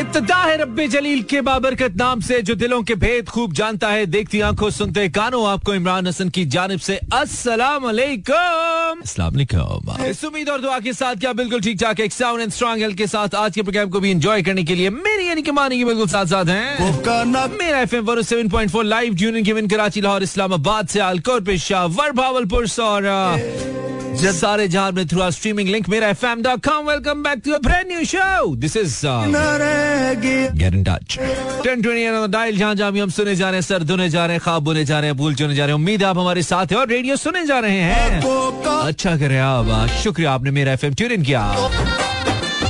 इब्तदा है रब्बे जलील के बाबरकत नाम से जो दिलों के भेद खूब जानता है। देखती आँखों सुनते कानों। आपको इमरान हसन की जानब से अस्सलाम वालेकुम इस उम्मीद और दुआ के साथ क्या बिल्कुल ठीक ठाक एक साउंड एंड स्ट्रॉन्ग हेल्थ के साथ आज के प्रोग्राम को भी एंजॉय करने के लिए मेरी यानी कि मानी बिल्कुल साथ साथ हैं Mera F M seven point four live tuning given Karachi Lahore Islamabad से आलकोर पेशावर भावलपुर और सारे जहाँ में through our streaming link Mera F M dot com welcome back to a brand new show this is in touch ten twenty dial जहाँ जहाँ हम सुने जा रहे हैं सर धुने जा रहे हैं खाब बुने जा रहे हैं भूल चुने जा रहे हैं उम्मीद आप हमारे साथ हैं और रेडियो सुने जा रहे हैं। अच्छा करें आप शुक्रिया आपने मेरा एफ़ एम ट्यून इन किया।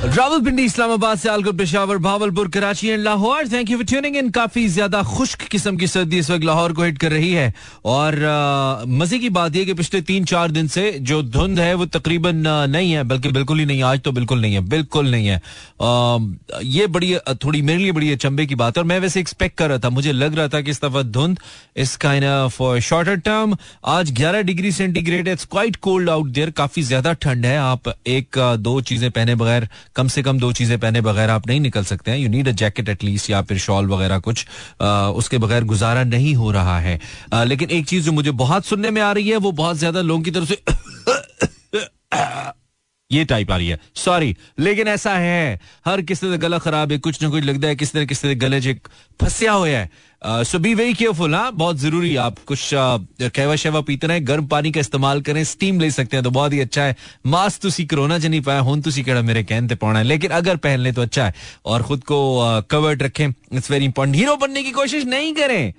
रावलपिंडी, इस्लामाबाद से आलगढ़, Peshawar, Bahawalpur, Karachi and Lahore. Thank you for tuning in काफ़ी ज़्यादा खुश्क किस्म की सर्दी इस वक्त लाहौर को हिट कर रही है। और मज़े की बात यह कि पिछले तीन चार दिन से जो धुंध है, वो तकरीबन नहीं है, बल्कि बिल्कुल ही नहीं आज तो बिल्कुल नहीं है, बिल्कुल नहीं है। ये बड़ी थोड़ी मेरे लिए बड़ी अचंबे की बात है। और मैं वैसे एक्सपेक्ट कर रहा था, मुझे लग रहा था कि इस दफ़ा धुंध इस काइंड ऑफ़ शॉर्टर टर्म आज 11 degree centigrade it's quite cold out there काफ़ी ज़्यादा ठंड है। आप एक दो चीज़ें पहने बगैर कम से कम दो चीज़ें पहने बगैर आप नहीं निकल सकते हैं you need a jacket at least या फिर शॉल वगैरह कुछ आ, उसके बगैर गुजारा नहीं हो रहा है लेकिन एक चीज़ जो मुझे बहुत सुनने में आ रही है वो बहुत ज़्यादा लोगों की तरफ़ से ये टाइप आ रही है। सॉरी लेकिन ऐसा है। हर किसी का गला खराब है, कुछ ना कुछ लगता है, किसी तरह किसी गले च फंसिया हुआ है। सो बी वेरी केयरफुल हाँ बहुत ज़रूरी आप कुछ कहवा शहवा पीते रहे, गर्म पानी का इस्तेमाल करें स्टीम ले सकते हैं तो बहुत ही अच्छा है। मास्क तुसी कोरोना च नहीं पाया हूँ तुसी केड़ा मेरे कहते पाना है। लेकिन अगर पहन ले तो अच्छा है। और खुद को कवर्ड रखें इट्स वेरी इंपॉर्टेंट हीरो बनने की कोशिश नहीं करें।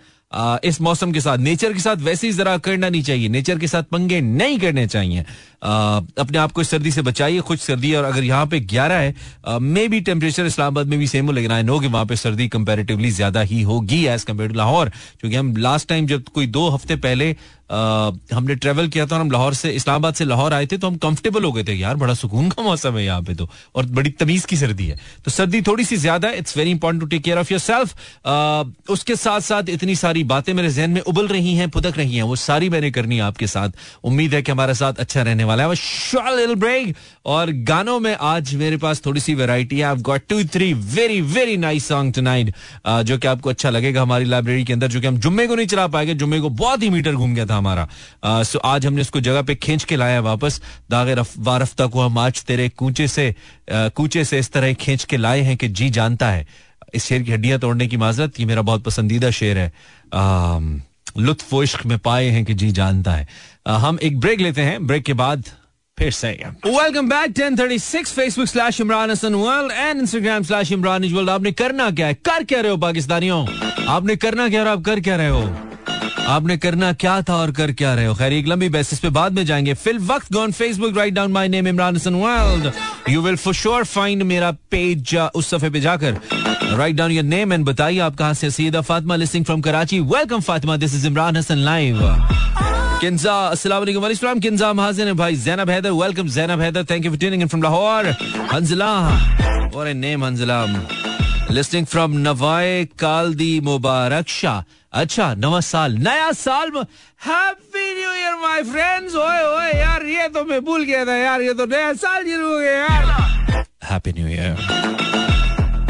इस मौसम के साथ, नेचर के साथ वैसे ही जरा करना नहीं चाहिए। नेचर के साथ पंगे नहीं करने चाहिए। अपने आप को इस सर्दी से बचाइए, खुद सर्दी और अगर यहाँ पे ग्यारह है मे बी टेम्परेचर इस्लामाबाद में भी सेम हो, लेकिन आई नो कि वहाँ पे सर्दी कंपेरेटिवली ज़्यादा ही होगी एज कंपेयर टू लाहौर, क्योंकि हम लास्ट टाइम जब कोई दो हफ़्ते पहले हमने ट्रेवल किया था और हम लाहौर से, इस्लामाबाद से लाहौर आए थे तो हम कंफर्टेबल हो गए थे यार, बड़ा सुकून का मौसम है यहाँ पे तो और बड़ी तमीज की सर्दी है। तो सर्दी थोड़ी सी ज़्यादा है it's very important to take care of your self उसके साथ साथ इतनी सारी बातें मेरे जहन में उबल रही हैं पुदक रही हैं, वो सारी मैंने करनी है आपके साथ। उम्मीद है कि हमारे साथ अच्छा रहने वाला है। ब्रेक और गानों में आज मेरे पास थोड़ी सी वेराइटी है got two three very very nice song tonight जो कि आपको अच्छा लगेगा हमारी लाइब्रेरी के अंदर, जो कि हम जुम्मे को नहीं चला पाएँगे। जुम्मे को बहुत ही मीटर घूम गया था हमारा। सो आज हमने इसको जगह पे खींच के लाया वापस। दागे वारफ्ता को हम आज तेरे कूचे से कूचे से इस तरह खींच के लाए हैं कि जी जानता है। इस शेर की हड्डियाँ तोड़ने की माजरत, ये मेरा बहुत पसंदीदा शेर है। लुत्फ इश्क में पाए हैं कि जी जानता है। हम एक ब्रेक लेते हैं। ब्रेक के बाद welcome back 1036 Facebook slash Imran Hasan world and Instagram slash Imran आपने करना क्या है? कर क्या रहे हो, पाकिस्तानियों? आपने करना क्या और आप कर क्या रहे हो? आपने करना क्या था और कर क्या रहे हो? खैर, एक लंबी बेसिस पे बाद में जाएँगे। फिल वक्त go on Facebook right down my name Imran Hasan world you will for sure find मेरा पेज उस सफे पे जाकर right down your name and बताइए आप कहाँ से सीधा Fatima listening from Karachi welcome Fatima. This is Imran Hasan live Kinza अस्सलाम वालेकुम। वालेकुम किंजा महाजन है। भाई Zainab Haider. Welcome Zainab Haider. Thank you for tuning in from Lahore Hanzla और name Hanzala listing from नवाए कालदी Mubarak Shah अच्छा नवा साल नया साल happy new year my friends ओए ओए यार ये तो मैं भूल गया था यार ये तो नया साल शुरू हो गया यार happy new year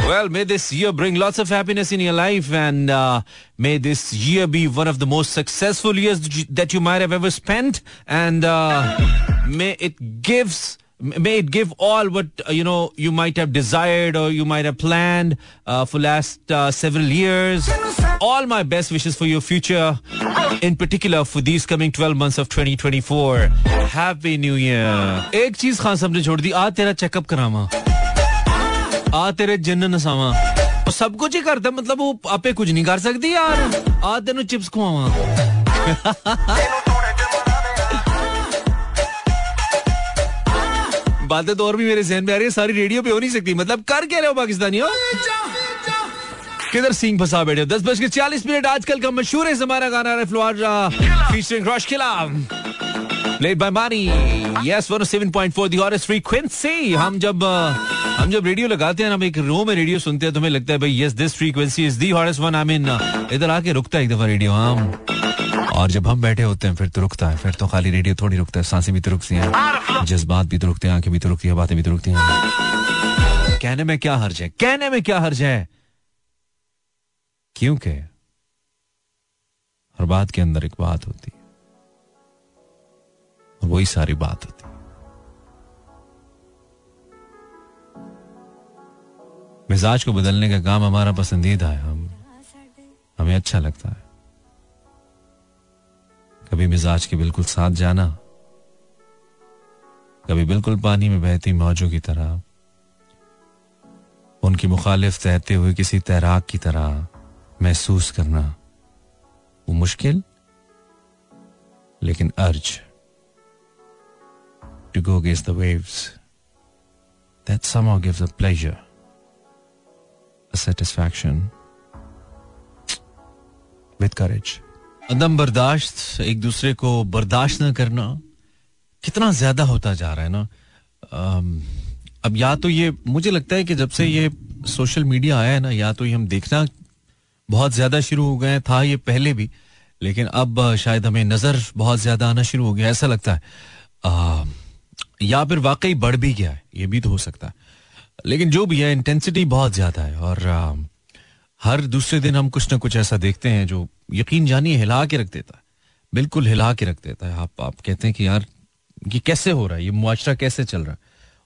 Well, may this year bring lots of happiness in your life, and uh, may this year be one of the most successful years that you might have ever spent, and uh, may it gives may it give all what uh, you know you might have desired or you might have planned uh, for last uh, several years all my best wishes for your future in particular for these coming 12 months of 2024 happy new year एक चीज खान साहब ने छोड़ दी आ तेरा checkup करावा आ तेरे जिन्न नसावा सब कुछ ही करता मतलब वो आपे कुछ नहीं कर सकती यार आ तेन चिप्स खुआवा बातें तो और भी मेरे जहन में आ रही है सारी रेडियो पे हो नहीं सकती। मतलब कर क्या रहे हो पाकिस्तानी किधर सिंह फंसा बैठे दस बज के चालीस मिनट आजकल का मशहूर है हमारा गाना फीचरिंग क्रॉश किला Played by Mani. Yes, 107.4 the hottest frequency. हम जब हम जब रेडियो लगाते हैं ना एक रो में रेडियो सुनते हैं तो हमें लगता है भाई yes this frequency is the hottest one I mean इधर आके रुकता है एक दफ़ा रेडियो हाँ। और जब हम बैठे होते हैं, फिर तो रुकता है, फिर तो खाली रेडियो थोड़ी रुकता है, साँसें भी तो रुकती हैं, जज्बात भी तो रुकते हैं, आँखें भी तो रुकती है, बातें भी तो रुकती हैं। कहने में क्या हर्ज है? कहने में क्या हर्ज है? क्योंकि हर बात के अंदर एक बात होती है, वही सारी बात होती मिजाज को बदलने का काम हमारा पसंदीदा है, हम, हमें अच्छा लगता है। कभी मिजाज के बिल्कुल साथ जाना, कभी बिल्कुल पानी में बहती मौजों की तरह, उनकी मुखालिफ तहते हुए किसी तैराक की तरह महसूस करना, वो मुश्किल, लेकिन urge to go guess the that somehow gives a pleasure, a satisfaction courage. अदम बर्दाश्त एक दूसरे को बर्दाश्त न करना कितना ज़्यादा होता जा रहा है ना? अब या तो ये मुझे लगता है कि जब से ये सोशल मीडिया आया है ना या तो ये हम देखना बहुत ज़्यादा शुरू हो गए था ये पहले भी लेकिन अब शायद हमें नज़र बहुत ज़्यादा आना शुरू हो गया ऐसा लगता है। आ, या फिर वाकई बढ़ भी गया है ये भी तो हो सकता है। लेकिन जो भी है इंटेंसिटी बहुत ज़्यादा है और हर दूसरे दिन हम कुछ ना कुछ ऐसा देखते हैं जो यकीन जानिए हिला के रख देता है। बिल्कुल हिला के रख देता है। आप आप कहते हैं कि यार, ये कैसे हो रहा है? ये मुआरा कैसे चल रहा है?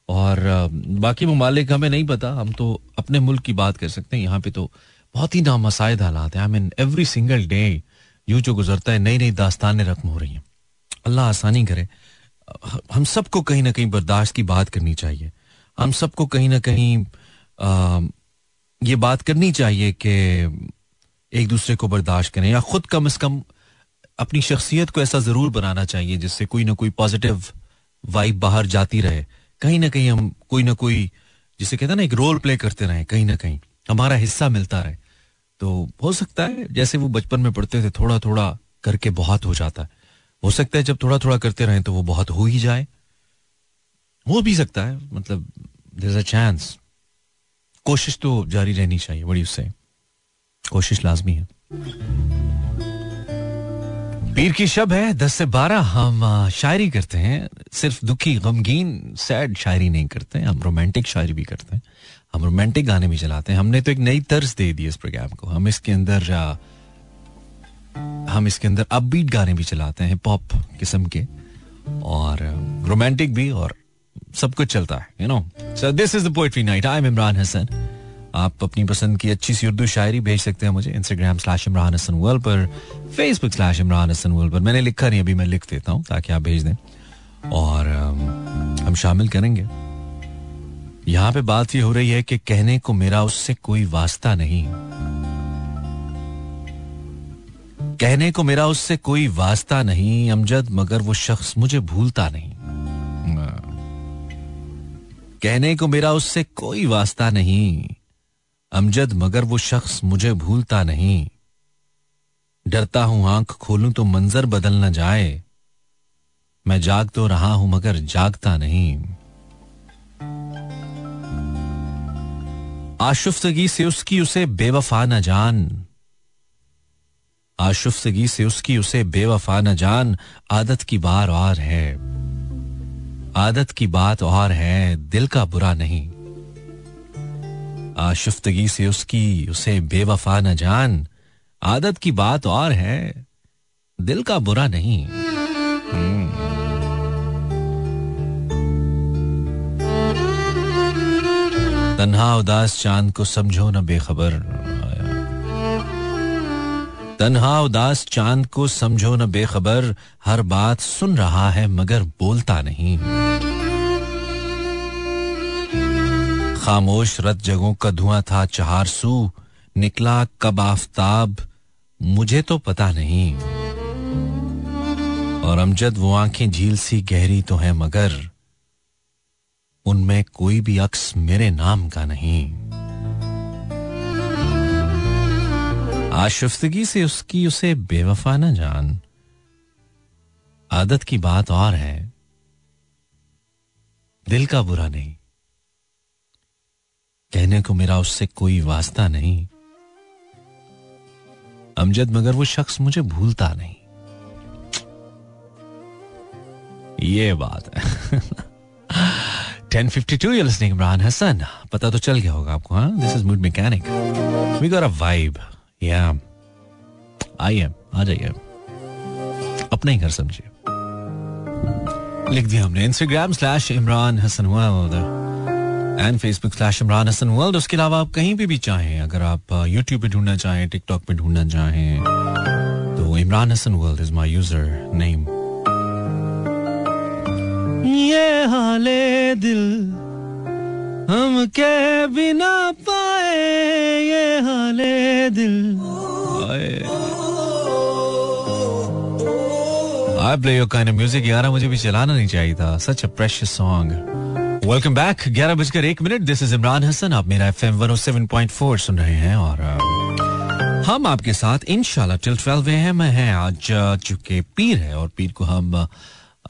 और बाकी ममालिक हमें नहीं पता। हम तो अपने मुल्क की बात कर सकते हैं। यहाँ पे तो बहुत ही नामसायद हालात है। I mean every single day यूँ जो गुजरता है नई नई दास्तानें रकम हो रही हैं। अल्लाह आसानी करे। हम सबको कहीं ना कहीं बर्दाश्त की बात करनी चाहिए। हम सबको कहीं ना कहीं ये बात करनी चाहिए कि एक दूसरे को बर्दाश्त करें या खुद कम अज कम अपनी शख्सियत को ऐसा ज़रूर बनाना चाहिए जिससे कोई ना कोई पॉजिटिव वाइब बाहर जाती रहे। कहीं ना कहीं हम कोई ना कोई, जिसे कहते हैं ना, एक रोल प्ले करते रहे, कहीं ना कहीं। हमारा हिस्सा मिलता रहे। तो हो सकता है, जैसे वो बचपन में पढ़ते थे थोड़ा थोड़ा करके बहुत हो जाता है। हो सकता है जब थोड़ा थोड़ा करते रहे तो वो बहुत हो ही जाए। हो भी सकता है मतलब देर अ चांस कोशिश तो जारी रहनी चाहिए बड़ी उससे कोशिश लाजमी है। पीर की शब है, दस से बारह, हम शायरी करते हैं। सिर्फ़ दुखी, गमगीन सैड शायरी नहीं करते हम रोमांटिक शायरी भी करते हैं। हम रोमांटिक गाने भी चलाते हैं। हमने तो एक नई तर्ज दे दी इस प्रोग्राम को। हम इसके अंदर हम इसके अंदर अपबीट गाने भी चलाते हैं पॉप किस्म के। और रोमांटिक भी और सब कुछ चलता है you know so this is the poetry night I am Imran Hasan आप अपनी पसंद की अच्छी सी उर्दू शायरी भेज सकते हैं मुझे Instagram slash Imran Hasan world पर Facebook slash Imran Hasan world पर। मैंने लिखा नहीं, अभी मैं लिख देता हूँ, ताकि आप भेज दें। और हम शामिल करेंगे। यहाँ पे बात ये हो रही है कि कहने को मेरा उससे कोई वास्ता नहीं। कहने को मेरा उससे कोई वास्ता नहीं, अमजद, मगर वो शख्स मुझे भूलता नहीं। कहने को मेरा उससे कोई वास्ता नहीं। अमजद, मगर वो शख्स मुझे भूलता नहीं। डरता हूँ आँख खोलूं तो मंजर बदल न जाए। मैं जाग तो रहा हूँ, मगर जागता नहीं। आशुफ्तगी से उसकी उसे बेवफा न जान। आशुफ्तगी से उसकी उसे बेवफा न जान। आदत की बार और है। आदत की बात और है, दिल का बुरा नहीं। आशुफ्तगी से उसकी, उसे बेवफा न जान। आदत की बात और है, दिल का बुरा नहीं। हम्म। तन्हा उदास चाँद को समझो न बेखबर। तन्हा उदास चाँद को समझो न बेखबर, हर बात सुन रहा है मगर बोलता नहीं। खामोश रत जगों का धुआँ था चार सू निकला कब आफताब, मुझे तो पता नहीं। और अमजद, वो आँखें झील सी गहरी तो है मगर, उनमें कोई भी अक्स मेरे नाम का नहीं। आशुफ्तगी से उसकी, उसे बेवफा न जान। आदत की बात और है। दिल का बुरा नहीं। कहने को मेरा उससे कोई वास्ता नहीं। अमजद, मगर वो शख्स मुझे भूलता नहीं। ये बात है। 1052 you're listening इमरान हसन पता तो चल गया होगा आपको हाँ? This is mood mechanic we got a vibe या आइए, आ जाइए। अपना ही घर समझिए। लिख दिया हमने। Instagram slash Imran Hasan and Facebook slash Imran Hasan world उसके अलावा आप कहीं भी भी चाहें, अगर आप यूट्यूब पे ढूंढना चाहें टिकटॉक पे ढूंढना चाहें तो Imran Hasan world is my user name ये हाले दिल हम के बिना पाए ये हाले दिल। I play your kind of music यार मुझे भी चलाना नहीं चाहिए था। Such a precious song welcome back ग्यारह बजकर एक minute. This is Imran Hasan आप Mera F M one seven point four सुन रहे हैं और हम आपके साथ इनशाला टिल ट्वेल्व हैं मैं हैं। आज चूँकि पीर है और पीर को हम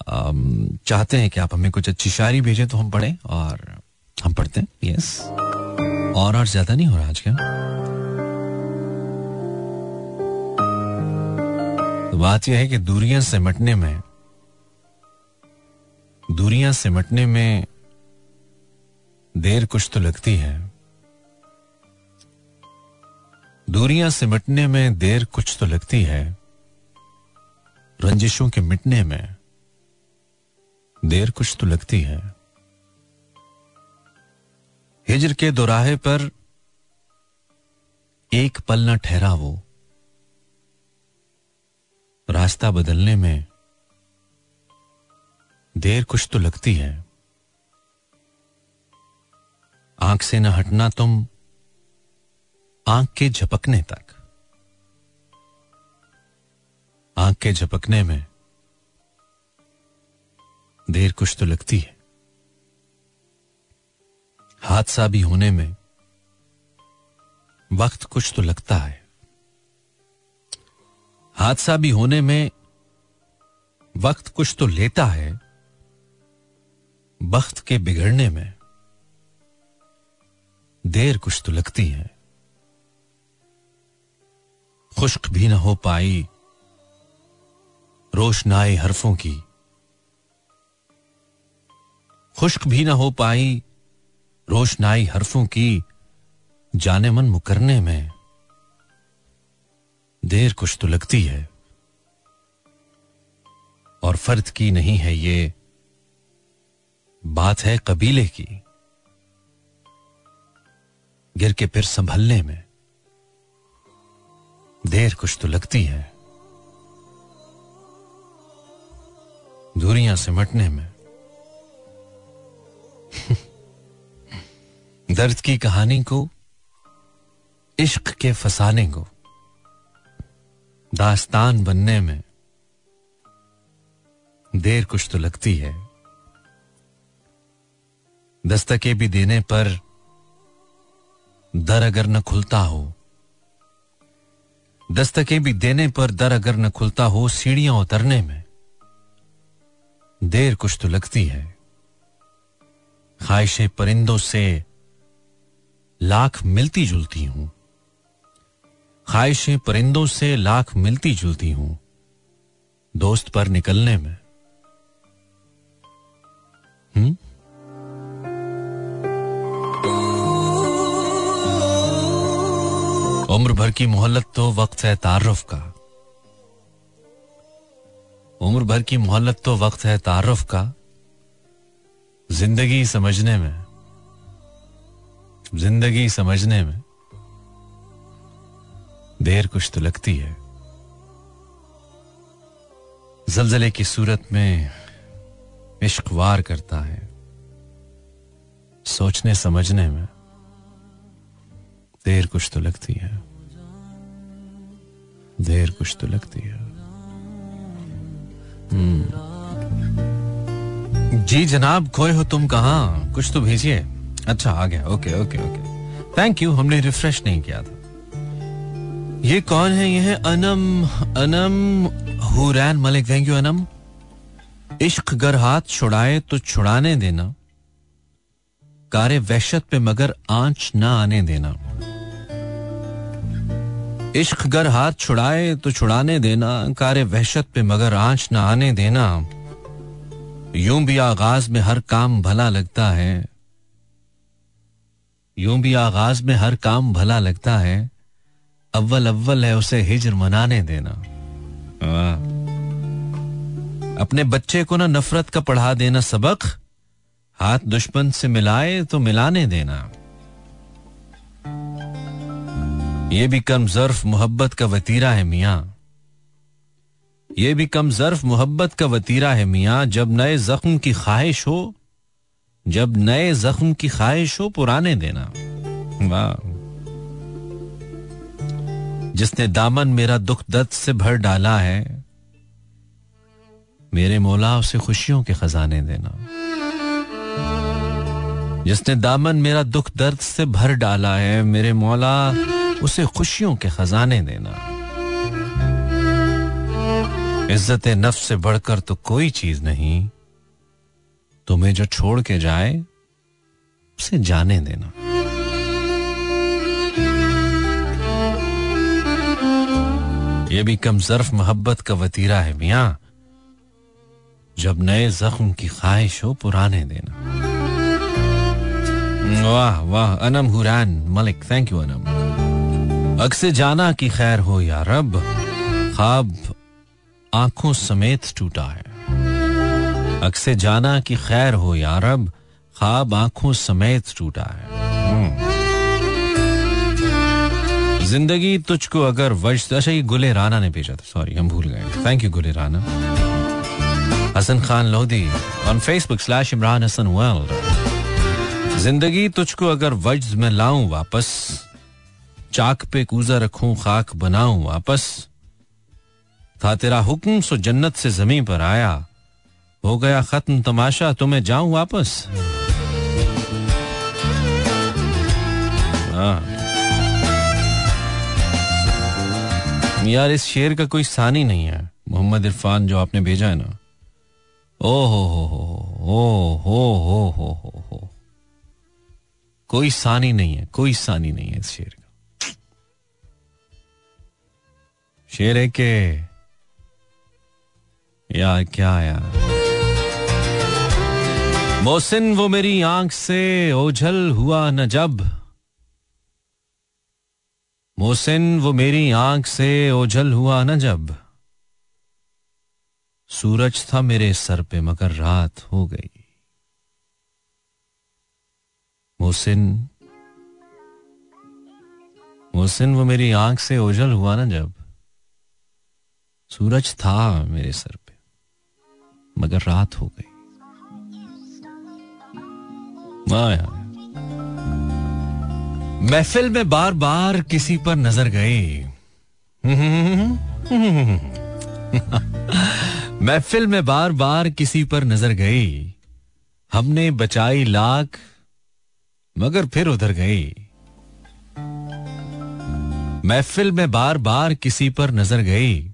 चाहते हैं कि आप हमें कुछ अच्छी शायरी भेजें तो हम पढ़ें और हम पढ़ते हैं? यस और और ज़्यादा नहीं हो रहा आज क्या? तो बात यह है कि दूरियाँ सिमटने में, दूरियाँ सिमटने में देर कुछ तो लगती है। दूरियाँ सिमटने में देर कुछ तो लगती है। रंजिशों के मिटने में देर कुछ तो लगती है। हिजर के दोराहे पर एक पल न ठहरा वो। रास्ता बदलने में देर कुछ तो लगती है। आँख से न हटना तुम, आँख के झपकने तक। आँख के झपकने में देर कुछ तो लगती है। हादसा भी होने में वक्त कुछ तो लगता है। हादसा भी होने में वक्त कुछ तो लेता है, वक्त के बिगड़ने में देर कुछ तो लगती है। खुश्क भी ना हो पाई रोशनाए हरफों की। खुश्क भी ना हो पाई रोशनाई हरफों की जाने मन मुकरने में। देर कुछ तो लगती है। और फर्द की नहीं है ये बात है कबीले की। गिर के फिर संभलने में। देर कुछ तो लगती है। दूरियाँ सिमटने में। दर्द की कहानी को, इश्क के फसाने को, दास्तान बनने में देर कुछ तो लगती है। दस्तके भी देने पर दर अगर न खुलता हो, दस्तके भी देने पर दर अगर न खुलता हो सीढ़ियाँ उतरने में देर कुछ तो लगती है। ख्वाहिशें परिंदों से लाख मिलती जुलती हूँ। ख्वाहिशें परिंदों से लाख मिलती जुलती हूँ। दोस्त पर निकलने में। हम्म? उम्र भर की मोहल्लत तो वक्त है तारफ का। उम्र भर की मोहल्लत तो वक्त है तारफ का। ज़िंदगी समझने में। ज़िंदगी समझने में देर कुछ तो लगती है। जलजले की सूरत में इश्क वार करता है। सोचने समझने में देर कुछ तो लगती है। देर कुछ तो लगती है। हम्म। जी जनाब, खोए हो तुम कहा? कुछ तो भेजिए। अच्छा आ गया। Okay okay okay. Thank you हमने रिफ्रेश नहीं किया था। ये कौन है? ये है Anam Anam Hurain Malik. Thank you Anam. इश्क गर हाथ छुड़ाए तो छुड़ाने देना। कारे वहशत पे मगर आँच ना आने देना। इश्क गर हाथ छुड़ाए तो छुड़ाने देना। कारे वहशत पे मगर आँच ना आने देना। यूँ भी आगाज़ में हर काम भला लगता है। यूँ भी आगाज़ में हर काम भला लगता है। अव्वल अव्वल है उसे हिजर मनाने देना। अपने बच्चे को ना नफरत का पढ़ा देना सबक। हाथ दुश्मन से मिलाए तो मिलाने देना। ये भी कम जर्फ मोहब्बत का वतीरा है मियाँ। ये भी कम जर्फ मोहब्बत का वतीरा है मियाँ, जब नए जख्म की ख्वाहिश हो जब नए जख्म की ख्वाहिश हो पुराने देना। वाह। जिसने दामन मेरा दुख दर्द से भर डाला है, मेरे मौला उसे खुशियों के खजाने देना। जिसने दामन मेरा दुख दर्द से भर डाला है, मेरे मौला उसे खुशियों के खजाने देना। इज़्ज़त नफ्स से बढ़कर तो कोई चीज़ नहीं। तुम्हें जो छोड़ के जाए, उसे जाने देना। ये भी कम जर्फ मोहब्बत का वतीरा है, मिया। जब नए जख्म की ख्वाहिश हो, पुराने देना। वाह वाह, अनम हुरैन, मलिक थैंक यू अनम। अक्से जाना की खैर हो या रब, ख्वाब आँखों समेत टूटा है। अक्से जाना की खैर हो या रब ख्वाब आँखों समेत टूटा है। हम्म। ज़िंदगी तुझको अगर वज अच्छा ये गुले राना ने भेजा था सॉरी हम भूल गए। Thank you Gule Rana. Hasan Khan Lodhi on Facebook slash Imran Hasan world ज़िंदगी तुझको अगर वज्ज में लाऊं वापस चाक पे कूजा रखूँ खाक बनाऊँ वापस था तेरा हुक्म सो जन्नत से ज़मीन पर आया हो गया खत्म तमाशा तो मैं जाऊँ वापस? हाँ। यार, इस शेर का कोई सानी नहीं है, मोहम्मद इरफान जो आपने भेजा है ना। ओ हो हो हो हो हो हो हो हो हो कोई सानी नहीं है, कोई सानी नहीं है इस शेर का। शेर है के यार क्या यार? मोहसिन, वो मेरी आँख से ओझल हुआ न जब। मोहसिन, वो मेरी आँख से ओझल हुआ न जब। सूरज था मेरे सर पे, मगर रात हो गई। मोहसिन मोहसिन, वो मेरी आँख से ओझल हुआ ना जब। सूरज था मेरे सर पे, मगर रात हो गई। महफिल में बार बार किसी पर नज़र गई महफिल में बार बार किसी पर नज़र गई हमने बचाई लाख, मगर फिर उधर गई महफिल में बार बार किसी पर नज़र गई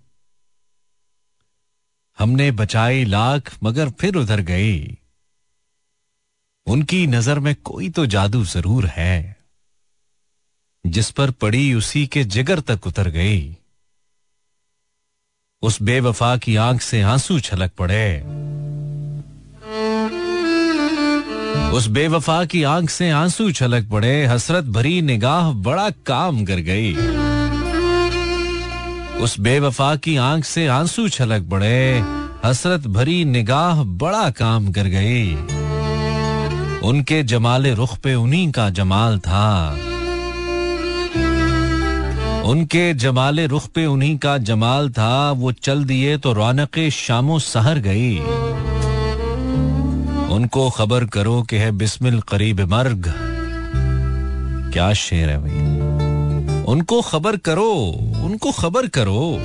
हमने बचाई लाख, मगर फिर उधर गई उनकी नज़र में कोई तो जादू ज़रूर है। जिस पर पड़ी उसी के जिगर तक उतर गई। उस बेवफा की आँख से आँसू छलक पड़े। उस बेवफा की आँख से आँसू छलक पड़े। हसरत भरी निगाह बड़ा काम कर गई। उस बेवफा की आँख से आँसू छलक पड़े। हसरत भरी निगाह बड़ा काम कर गई। उनके जमाले रुख पे उन्हीं का जमाल था। उनके जमाले रुख पे उन्हीं का जमाल था, वो चल दिए तो रौनक शामो सहर गई। उनको खबर करो कि है बिस्मिल करीब मर्ग। क्या शेर है भाई? उनको खबर करो, उनको खबर करो,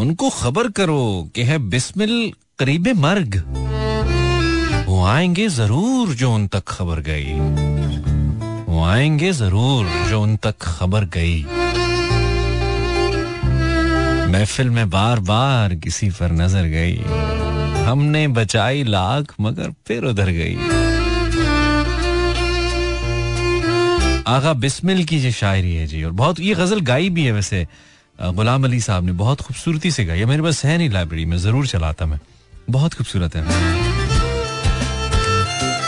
उनको खबर करो कि है बिस्मिल करीब मर्ग। वो आएँगे ज़रूर जो उन तक खबर गई। वो आएँगे ज़रूर जो उन तक खबर गई। महफिल में बार बार किसी पर नज़र गई। हमने बचाई लाख, मगर फिर उधर गई। आगा बिस्मिल की ये शायरी है जी, और बहुत, ये गज़ल गाई भी है वैसे। गुलाम अली साहब ने बहुत खूबसूरती से गाई है। मेरे पास है नहीं लाइब्रेरी, में ज़रूर चलाता मैं बहुत खूबसूरत है।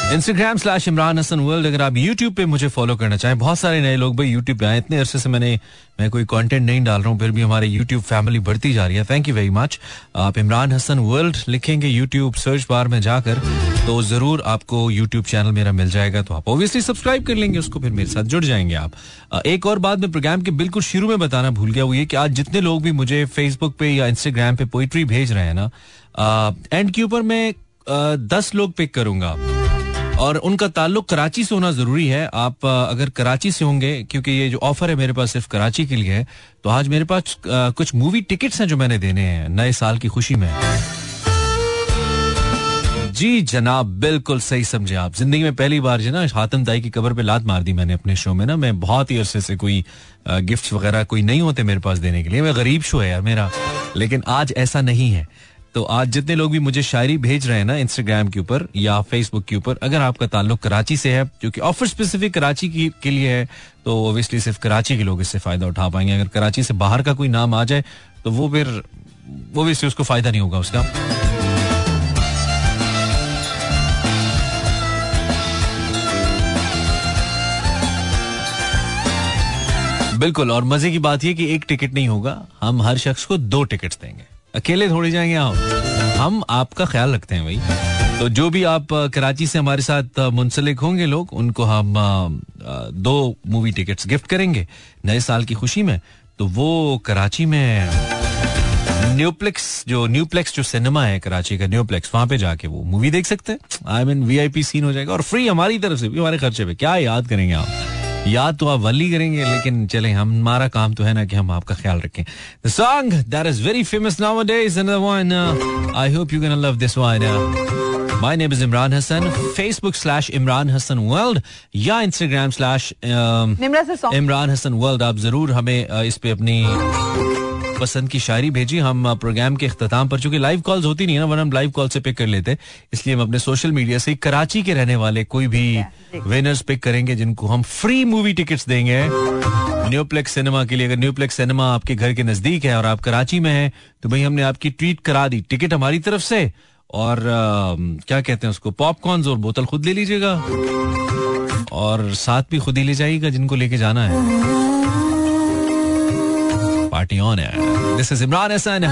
Instagram slash Imran Hasan world अगर आप यूट्यूब पे मुझे फॉलो करना चाहें, बहुत सारे नए लोग भाई यूट्यूब पे आए इतने अरसे से मैंने, मैं कोई कंटेंट नहीं डाल रहा हूँ, फिर भी हमारे यूट्यूब फैमिली बढ़ती जा रही है। थैंक यू वेरी मच आप इमरान हसन वर्ल्ड लिखेंगे यूट्यूब सर्च बार में जाकर तो ज़रूर आपको यूट्यूब चैनल मेरा मिल जाएगा तो आप ऑब्वियसली सब्सक्राइब कर लेंगे, उसको फिर मेरे साथ जुड़ जाएँगे आप। एक और बात मैं प्रोग्राम के बिल्कुल शुरू में बताना भूल गया, वो ये कि आज जितने लोग भी मुझे फेसबुक पे या इंस्टाग्राम पे पोइट्री भेज रहे हैं ना एंड के ऊपर मैं दस लोग पिक करूँगा। और उनका ताल्लुक कराची से होना ज़रूरी है। आप अगर कराची से होंगे, क्योंकि ये जो ऑफ़र है मेरे पास सिर्फ़ कराची के लिए है तो आज मेरे पास कुछ मूवी टिकट्स हैं जो मैंने देने हैं, नए साल की खुशी में। जी जनाब, बिल्कुल सही समझे आप। ज़िंदगी में पहली बार जो ना हातम दाई की कबर पे लात मार दी मैंने अपने शो में ना। मैं बहुत ही अरसे से कोई गिफ्ट्स वगैरह कोई नहीं होते मेरे पास देने के लिए। मैं गरीब शो है यार मेरा, लेकिन आज ऐसा नहीं है। तो आज जितने लोग भी मुझे शायरी भेज रहे हैं ना इंस्टाग्राम के ऊपर या फेसबुक के ऊपर, अगर आपका ताल्लुक कराची से है क्योंकि ऑफ़र स्पेसिफिक कराची की, के लिए है तो ओबियसली सिर्फ़ कराची के लोग इससे फ़ायदा उठा पाएँगे। अगर कराची से बाहर का कोई नाम आ जाए तो वो फिर, वो भी उसको फ़ायदा नहीं होगा उसका। बिल्कुल, और मज़े की बात यह कि एक टिकट नहीं होगा, हम हर शख्स को दो टिकट्स देंगे। अकेले थोड़ी जाएँगे आप? हम आपका ख्याल रखते हैं भाई। तो जो भी आप कराची से हमारे साथ मुंसलिक होंगे लोग, उनको हम दो मूवी टिकट्स गिफ्ट करेंगे। नए साल की खुशी में। तो वो कराची में न्यूप्लेक्स जो न्यूप्लेक्स जो सिनेमा है कराची का न्यूप्लेक्स वहाँ पे जाके वो मूवी देख सकते हैं। आई मीन वीआईपी सीन हो जाएगा और फ्री हमारी तरफ़ से भी, हमारे खर्चे पे। क्या याद करेंगे आप? याद तो आप वली करेंगे लेकिन चले हमारा काम तो है ना कि हम आपका ख्याल रखें। The song that is very famous nowadays one I hope you can love this one my name is Imran Hasan Facebook slash Imran Hasan world या Instagram slash Imran Hasan world आप ज़रूर हमें uh, इस पे अपनी पसंद की शायरी भेजी। हम प्रोग्राम के अख्ताम पर चूँकि लाइव कॉल्स होती नहीं है ना वन हम लाइव कॉल से पिक कर लेते इसलिए हम अपने सोशल मीडिया से कराची के रहने वाले कोई भी विनर्स पिक करेंगे जिनको हम फ्री मूवी टिकट्स देंगे। न्यूप्लेक्स सिनेमा के लिए अगर न्यूप्लेक्स सिनेमा आपके घर के नज़दीक है और आप कराची में हैं तो भाई हमने आपकी ट्वीट करा दी। टिकट हमारी तरफ़ से। और आ, क्या कहते हैं उसको? पॉपकॉर्न और बोतल खुद ले लीजिएगा। और साथ भी खुद ही ले जाइएगा जिनको लेके जाना है। पार्टी ऑन है दिस इज़ इमरान हसन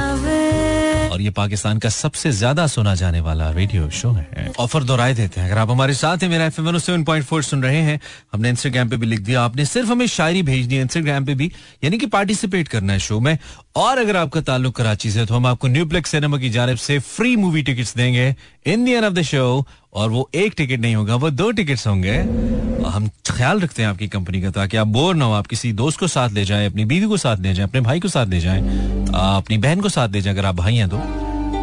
और ये पाकिस्तान का सबसे ज़्यादा सुना जाने वाला रेडियो शो है। ऑफ़र दोहराए देते हैं। अगर आप हमारे साथ हैं, मेरा एफएम सेवन पॉइंट सुन रहे हैं, हमने इंस्टाग्राम पे भी लिख दिया। आपने सिर्फ़ हमें शायरी भेज दी इंस्टाग्राम पे भी, यानी कि पार्टिसिपेट करना है शो में। और अगर आपका ताल्लुक कराची से तो हम आपको न्यूप्लेक्स सिनेमा की जानब से फ्री मूवी टिकट्स देंगे। In the end of the show और वो एक टिकट नहीं होगा, वो दो टिकट्स होंगे। हम ख्याल रखते हैं आपकी कंपनी का, ताकि आप बोर ना हो, आप किसी दोस्त को साथ ले जाएँ, अपनी बीवी को साथ ले जाएँ, अपने भाई को साथ ले जाएँ अपनी बहन को साथ ले जाएँ, अगर आप भाई हैं तो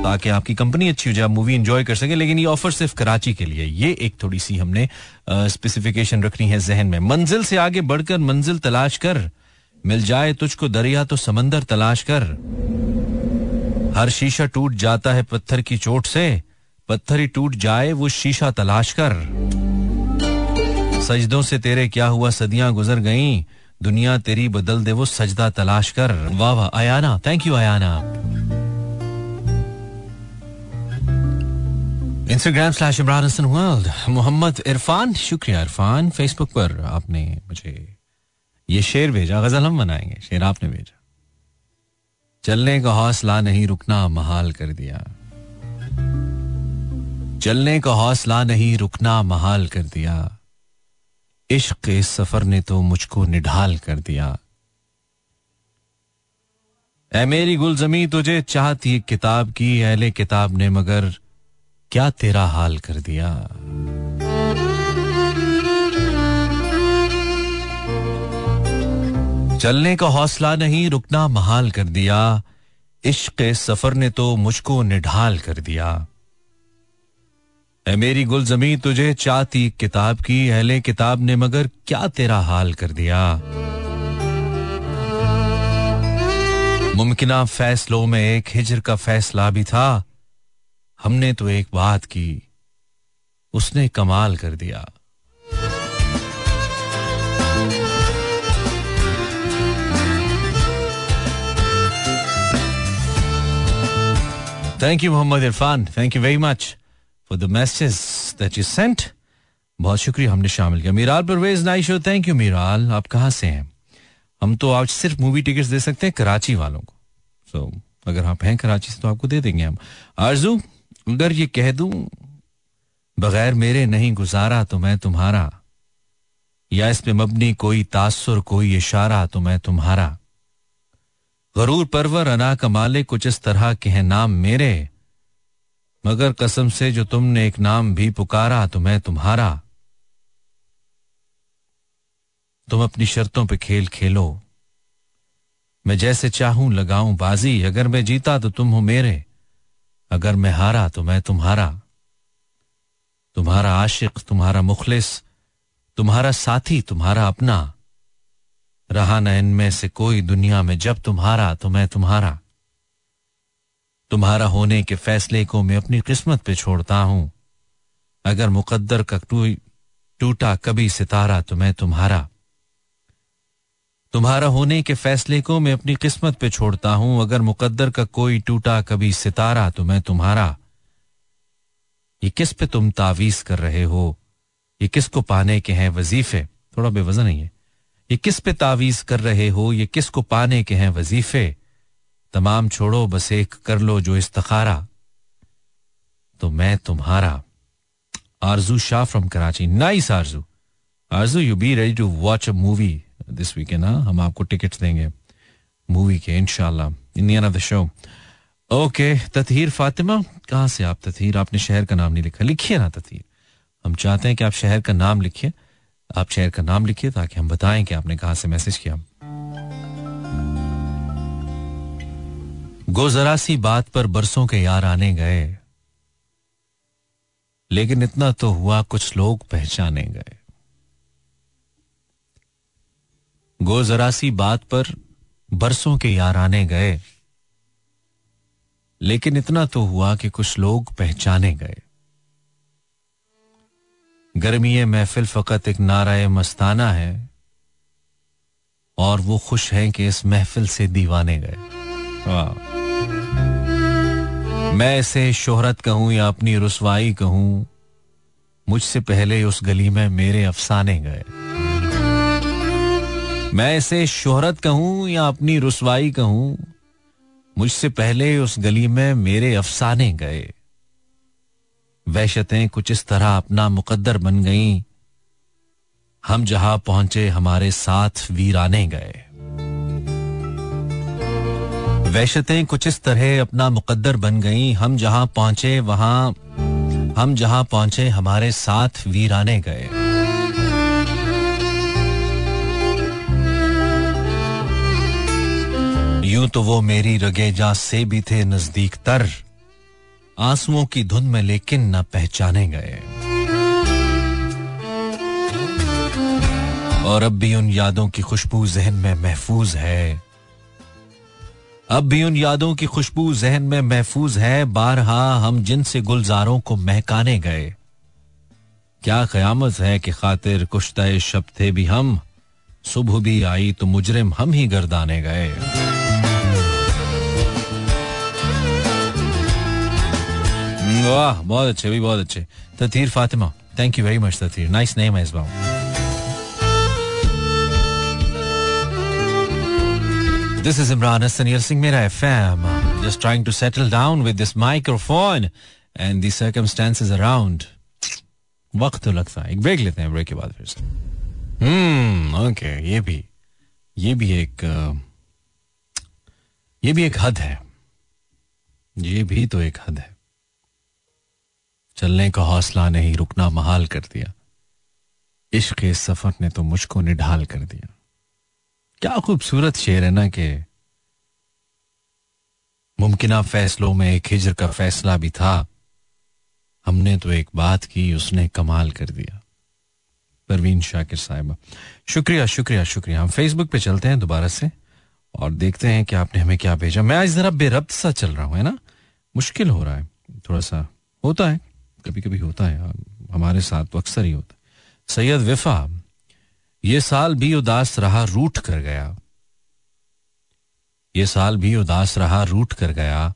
ताकि आपकी कंपनी अच्छी हो जाए मूवी एंजॉय कर सके, लेकिन ये ऑफ़र सिर्फ़ कराची के लिए। ये एक थोड़ी सी हमने स्पेसिफिकेशन रखनी है जहन में। मंजिल से आगे बढ़कर मंजिल तलाश कर, मिल जाए तुझको दरिया तो समंदर तलाश कर। हर शीशा टूट जाता है पत्थर की चोट से, पत्थर ही टूट जाए वो शीशा तलाश कर। सजदों से तेरे क्या हुआ? सदियाँ गुजर गईं। दुनिया तेरी बदल दे, वो सजदा तलाश कर। वाह वाह Ayana thank you Ayana Instagram slash Imran Hasan world Mohammad Irfan शुक्रिया इरफान। फेसबुक पर आपने मुझे ये शेर भेजा। गज़ल हम बनाएँगे। शेर आपने भेजा। चलने का हौसला नहीं रुकना, महाल कर दिया। चलने का हौसला नहीं रुकना, महाल कर दिया। इश्क इस सफ़र ने तो मुझको निढाल कर दिया। ऐ मेरी गुलजमी, तुझे चाहती किताब की अहले किताब ने मगर क्या तेरा हाल कर दिया? चलने का हौसला नहीं, रुकना महाल कर दिया। इश्क सफ़र ने तो मुझको निढाल कर दिया। ए मेरी गुल जमी तुझे चाहती किताब की, अहले किताब ने मगर क्या तेरा हाल कर दिया? मुमकिन फैसलों में एक हिजर का फैसला भी था। हमने तो एक बात की, उसने कमाल कर दिया। Thank you Mohammad Irfan thank you very much for the messages that you sent. बहुत शुक्रिया हमने शामिल किया। मीराल परवेज नाई शो थैंक यू मीराल। आप कहाँ से हैं? हम तो आज सिर्फ़ मूवी टिकट्स दे सकते हैं कराची वालों को। सो so, अगर आप हैं कराची से तो आपको दे देंगे हम। आरज़ू अगर ये कह दूँ बगैर मेरे नहीं गुजारा तो मैं तुम्हारा। या इस पे मबनी कोई तासुर कोई इशारा तो मैं तुम्हारा। गरूर परवर अना कमाले कुछ इस तरह के हैं नाम मेरे। मगर कसम से जो तुमने एक नाम भी पुकारा तो मैं तुम्हारा। तुम अपनी शर्तों पे खेल खेलो। मैं जैसे चाहूँ लगाऊँ बाजी, अगर मैं जीता तो तुम हो मेरे। अगर मैं हारा तो मैं तुम्हारा। तुम्हारा आशिक, तुम्हारा मुखलिस, तुम्हारा साथी, तुम्हारा अपना। रहा न इनमें से कोई दुनिया में जब तुम्हारा तो मैं तुम्हारा। तुम्हारा होने के फैसले को मैं अपनी किस्मत पे छोड़ता हूँ। अगर मुकद्दर का टूटा कभी सितारा तो मैं तुम्हारा तुम्हारा होने के फैसले को मैं अपनी किस्मत पे छोड़ता हूँ। अगर मुकद्दर का कोई टूटा कभी सितारा तो मैं तुम्हारा। ये किस पे तुम तावीज कर रहे हो? ये किसको पाने के हैं वजीफे? थोड़ा बेवजन है। ये किस पे तावीज कर रहे हो? ये किसको पाने के हैं वजीफे? तमाम छोड़ो, बस एक कर लो जो इस्तखारा। तो मैं तुम्हारा Arzoo Shah from Karachi. Nice Arzoo. Arzoo you be ready to watch a movie this weekend ना हम आपको टिकट्स देंगे मूवी के इनशाला in of the show okay Tatheer Fatima, कहाँ से आप तथहीर आपने शहर का नाम नहीं लिखा। लिखिए ना तथहीर हम चाहते हैं कि आप शहर का नाम लिखिए। आप शहर का नाम लिखिए ताकि हम बताएँ कि आपने कहा से मैसेज किया। गो जरा सी बात पर बरसों के यार आने गए। लेकिन इतना तो हुआ कुछ लोग पहचाने गए। गो जरा सी बात पर बरसों के यार आने गए। लेकिन इतना तो हुआ कि कुछ लोग पहचाने गए। गर्मी महफिल फकत एक नाराय मस्ताना है, और वो खुश हैं कि इस महफिल से दीवाने गए। मैं इसे शोहरत कहूँ या अपनी रसवाई कहूँ, मुझसे पहले उस गली में मेरे अफसाने गए। मैं इसे शोहरत कहूँ या अपनी रसवाई कहूँ, मुझसे पहले उस गली में मेरे अफसाने गए। वहशतें कुछ इस तरह अपना मुकद्दर बन गईं। हम जहाँ पहुँचे, हमारे साथ वीराने गए। वहशतें कुछ इस तरह अपना मुकद्दर बन गईं। हम जहाँ पहुँचे, वहाँ, हम जहाँ पहुँचे, हमारे साथ वीराने गए। यूँ तो वो मेरी रगे जा से भी थे नज़दीक तर। आंसुओं की धुन में लेकिन न पहचाने गए। और अब भी उन यादों की खुशबू जहन में महफूज है। अब भी उन यादों की खुशबू जहन में महफूज है। बारहा, हम जिनसे गुलजारों को महकाने गए। क्या कयामत है कि खातिर कुश्ता शब थे भी हम। सुबह भी आई तो मुजरिम हम ही गर्दाने गए। वाह, बहुत अच्छे, भी बहुत अच्छे। Tatheer Fatima thank you very much Tatheer nice name है इस बार। This is Imran Hassan. Listening Mera FM. Just trying to settle down with this microphone and the circumstances around. वक्त तो लगता है एक ब्रेक लेते हैं ब्रेक के बाद फिर से हम्म ओके ये भी ये भी एक ये भी एक हद है ये भी तो एक हद है चलने का हौसला नहीं रुकना महाल कर दिया इश्क सफ़र ने तो मुझको निढाल कर दिया क्या खूबसूरत शेर है ना कि मुमकिन फैसलों में एक हिजर का फैसला भी था। हमने तो एक बात की, उसने कमाल कर दिया। परवीन शाकिर साहिबा, शुक्रिया शुक्रिया शुक्रिया। हम फेसबुक पे चलते हैं दोबारा से और देखते हैं कि आपने हमें क्या भेजा। मैं आज जरा बेरब्त सा चल रहा हूँ, है ना? मुश्किल हो रहा है, थोड़ा सा होता है कभी कभी होता है। हमारे साथ तो अक्सर ही होता है। सैयद विफा ये साल भी उदास रहा, रूठ कर गया। ये साल भी उदास रहा, रूठ कर गया।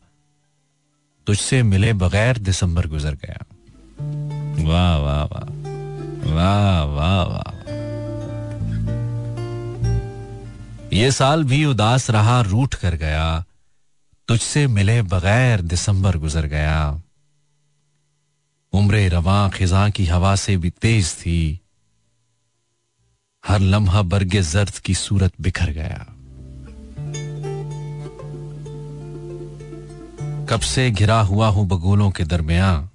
तुझसे मिले बगैर दिसंबर गुजर गया। वाह वाह वाह वाह वाह वाह। ये साल भी उदास रहा, रूठ कर गया। तुझसे मिले बगैर दिसंबर गुजर गया। उम्र रवा खिजा की हवा से भी तेज थी। हर लम्हा बरगे जर्द की सूरत बिखर गया। कब से घिरा हुआ हूँ बगोलों के दरमिया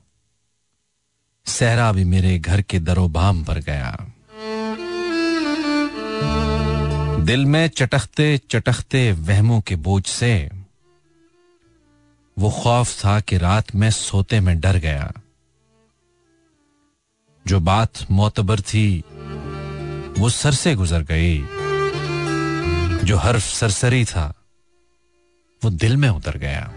सहरा भी मेरे घर के दरोबाम पर गया। दिल में चटखते चटखते वहमों के बोझ से, वो खौफ था कि रात में सोते में डर गया। जो बात मोतबर थी वो सर से गुजर गई। जो हर्फ सरसरी था, वो दिल में उतर गया।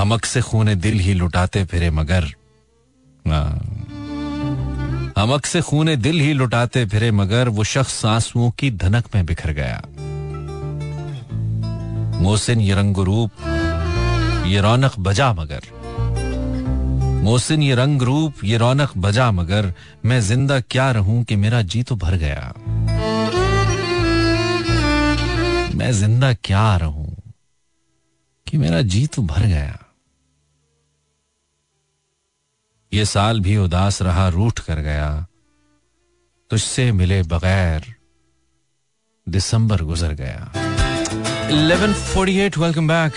हमक से खूने दिल ही लुटाते फिरे मगर। हमक से खूने दिल ही लुटाते फिरे मगर, वो शख्स आंसुओं की धनक में बिखर गया। मोहसिन ये रंग रूप ये रौनक बजा मगर। मोहसिन ये रंग रूप, ये रौनक बजा मगर मैं ज़िंदा क्या रहूँ कि मेरा जी तो भर गया? मैं ज़िंदा क्या रहूँ कि मेरा जी तो भर गया? ये साल भी उदास रहा, रूठ कर गया। तुझसे मिले बगैर दिसंबर गुजर गया। 1148 वेलकम बैक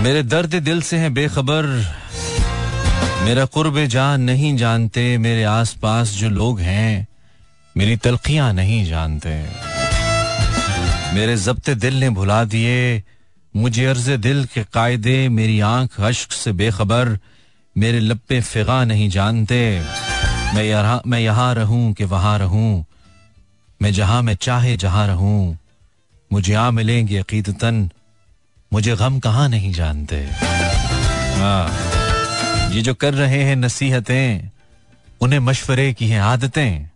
मेरे दर्द दिल से हैं बेखबर। मेरा कुर्ब जान नहीं जानते। मेरे आसपास जो लोग हैं, मेरी तलखियाँ नहीं जानते। मेरे जब्ते दिल ने भुला दिए। मुझे अर्ज़ दिल के कायदे, मेरी आँख अश्क से बेखबर। मेरे लपे फिगा नहीं जानते। मैं यहाँ मैं यहाँ रहूँ कि वहाँ रहूँ। मैं जहाँ मैं चाहे जहाँ रहूँ। मुझे आ मिलेंगे अकीदतन। मुझे गम कहाँ नहीं जानते। हाँ ये जो कर रहे हैं नसीहतें, उन्हें मशवरे की हैं आदतें।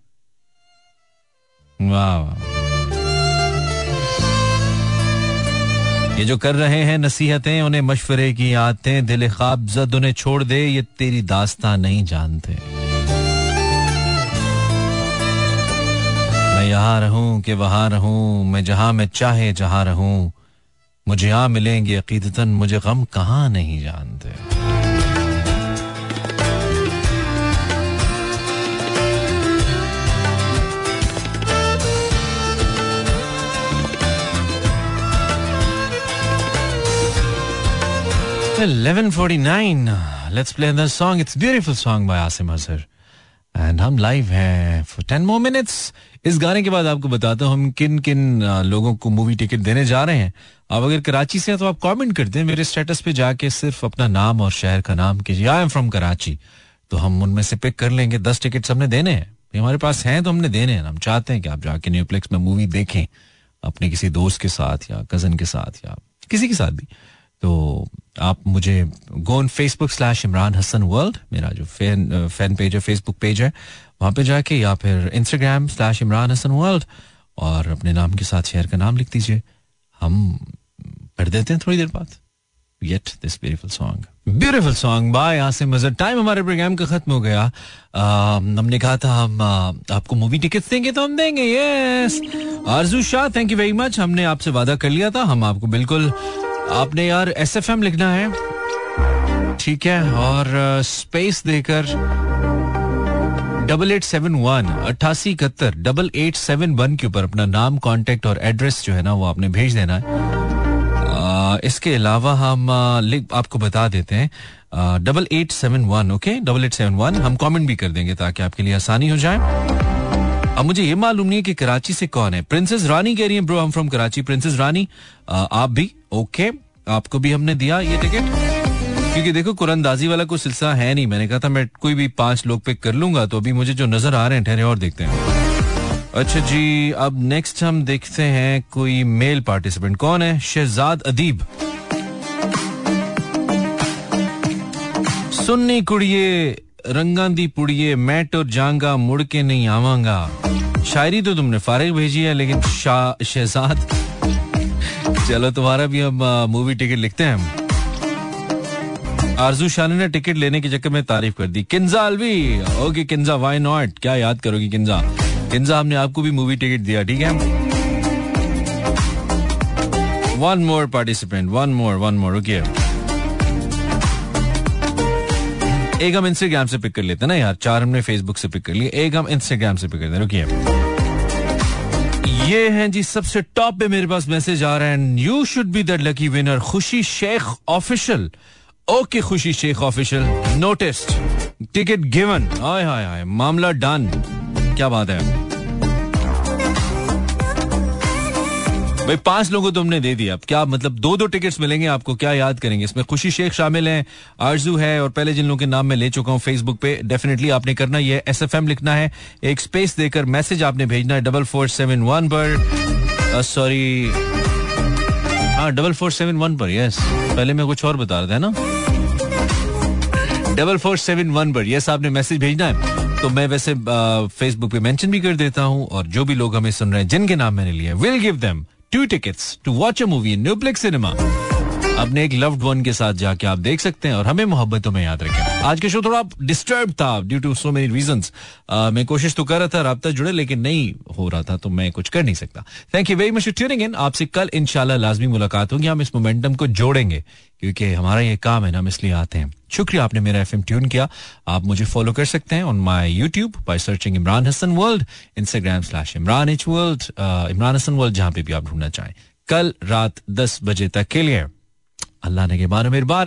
वाह ये जो कर रहे हैं नसीहतें, उन्हें मशवरे की आदतें, दिल ख्वाब जद उन्हें छोड़ दे, ये तेरी दास्ता नहीं जानते। मैं यहाँ रहूँ कि वहाँ रहूँ, मैं जहाँ मैं चाहे जहाँ रहूँ मुझे यहाँ मिलेंगे अकीदतन, मुझे गम कहाँ नहीं जानते 11:49. Let's play the song. It's beautiful song by. And हम लाइव हैं फॉर टेन मोर मिनट्स इस गाने के बाद आपको बताता हूँ हम किन किन लोगों को मूवी टिकट देने जा रहे हैं आप अगर कराची से हैं तो आप कमेंट कर दें, मेरे स्टेटस पे जाके सिर्फ़ अपना नाम और शहर का नाम कीजिए। आई एम फ्रॉम कराची तो हम उनमें से पिक कर लेंगे। दस टिकट हमने देने हैं। हमारे पास हैं तो हमने देने हैं। हम चाहते हैं कि आप जाके न्यूप्लेक्स में मूवी देखें, अपने किसी दोस्त के साथ या कज़न के साथ या किसी के साथ भी। तो आप मुझे go on Facebook slash Imran Hasan world मेरा जो फ़ैन फ़ैन पेज है फेसबुक पेज है, वहाँ पे जाके या फिर Instagram slash Imran Hasan world और अपने नाम के साथ शेयर का नाम लिख दीजिए। हम पढ़ देते हैं थोड़ी देर बाद yet this beautiful song beautiful song by Asim Mazhar time हमारे प्रोग्राम का खत्म हो गया। हमने कहा था हम आपको मूवी टिकट देंगे तो हम देंगे yes Arzoo Shah thank you very much हमने आपसे वादा कर लिया था। हम आपको बिल्कुल, आपने यार एस एफ़ एम लिखना है। ठीक है, और स्पेस देकर डबल एट सेवन वन अट्ठासी इकहत्तर डबल एट सेवन वन के ऊपर अपना नाम कांटेक्ट और एड्रेस जो है ना, वो आपने भेज देना है। इसके अलावा हम आपको बता देते हैं double eight seven one okay double eight seven one हम कमेंट भी कर देंगे ताकि आपके लिए आसानी हो जाए। अब मुझे ये मालूम नहीं है कि कराची से कौन है। प्रिंसेस रानी कह रही है ब्रो हम फ्रॉम कराची प्रिंसेस रानी आप भी ओके आपको भी हमने दिया ये टिकट क्योंकि देखो, कुरंदाजी वाला कोई सिलसिला है नहीं। मैंने कहा था मैं कोई भी पाँच लोग पिक कर लूँगा तो अभी मुझे जो नज़र आ रहे हैं, ठहरे और देखते हैं। अच्छा जी, अब नेक्स्ट हम देखते हैं कोई मेल पार्टिसिपेंट कौन है? शहजाद अदीब। सुन्नी कुड़िए रंगा दी पुड़िए, मैं तो जांगा मुड़ के नहीं आवांगा शायरी तो तुमने फारिग भेजी है, लेकिन शहजाद, चलो तुम्हारा भी हम मूवी टिकट लिखते हैं आरज़ू शानी ने टिकट लेने के चक्कर में तारीफ़ कर दी। Kinza Alvi. Okay Kinza why not क्या याद करोगी किंजा किंजा हमने आपको भी मूवी टिकट दिया, ठीक है? One more participant one more one more okay एक हम इंस्टाग्राम से पिक कर लेते ना यार, चार हमने फेसबुक से पिक कर लिए, एक हम इंस्टाग्राम से पिक करते हैं, रुकिए। ये हैं जी, सबसे टॉप पे मेरे पास मैसेज आ रहा है you should be the lucky winner Khushi Sheikh official okay Khushi Sheikh official noticed ticket given hi hi hi मामला डन क्या बात है? भाई, पाँच लोगों तुमने दे दिया। क्या मतलब दो दो टिकट्स मिलेंगे आपको? क्या याद करेंगे? इसमें खुशी शेख शामिल हैं, आरज़ू है, और पहले जिन लोगों के नाम मैं ले चुका हूँ फेसबुक पे डेफिनेटली आपने करना ये एस एफ़ एम लिखना है। एक स्पेस देकर मैसेज आपने भेजना है डबल फोर सेवन वन पर। सॉरी हाँ डबल फोर सेवन वन पर यस पहले मैं कुछ और बता रहा था ना? डबल फोर सेवन वन पर यस आपने मैसेज भेजना है। तो मैं वैसे फेसबुक पे मेंशन भी कर देता हूँ और जो भी लोग हमें सुन रहे हैं, जिनके नाम मैंने लिए will give them two tickets to watch a movie in Nueplex cinema अपने एक लव्ड वन के साथ जाके आप देख सकते हैं और हमें मोहब्बतों में याद रखें। आज के शो थोड़ा डिस्टर्ब था due to so many reason मैं कोशिश तो कर रहा था रहा जुड़े, लेकिन नहीं हो रहा था तो मैं कुछ कर नहीं सकता। Thank you very much tuning in आपसे कल इंशाल्लाह लाजमी मुलाकात होगी। हम इस मोमेंटम को जोड़ेंगे, क्योंकि हमारा ये काम है ना, हम इसलिए आते हैं। शुक्रिया, आपने मेरा एफएम ट्यून किया। आप मुझे फॉलो कर सकते हैं on my YouTube by searching Imran Hasan world Instagram slash Imran H world Imran Hasan world जहाँ पे भी आप ढूंढना चाहें। कल रात दस बजे तक के लिए। अल्लाह ने के बारे मेरे बार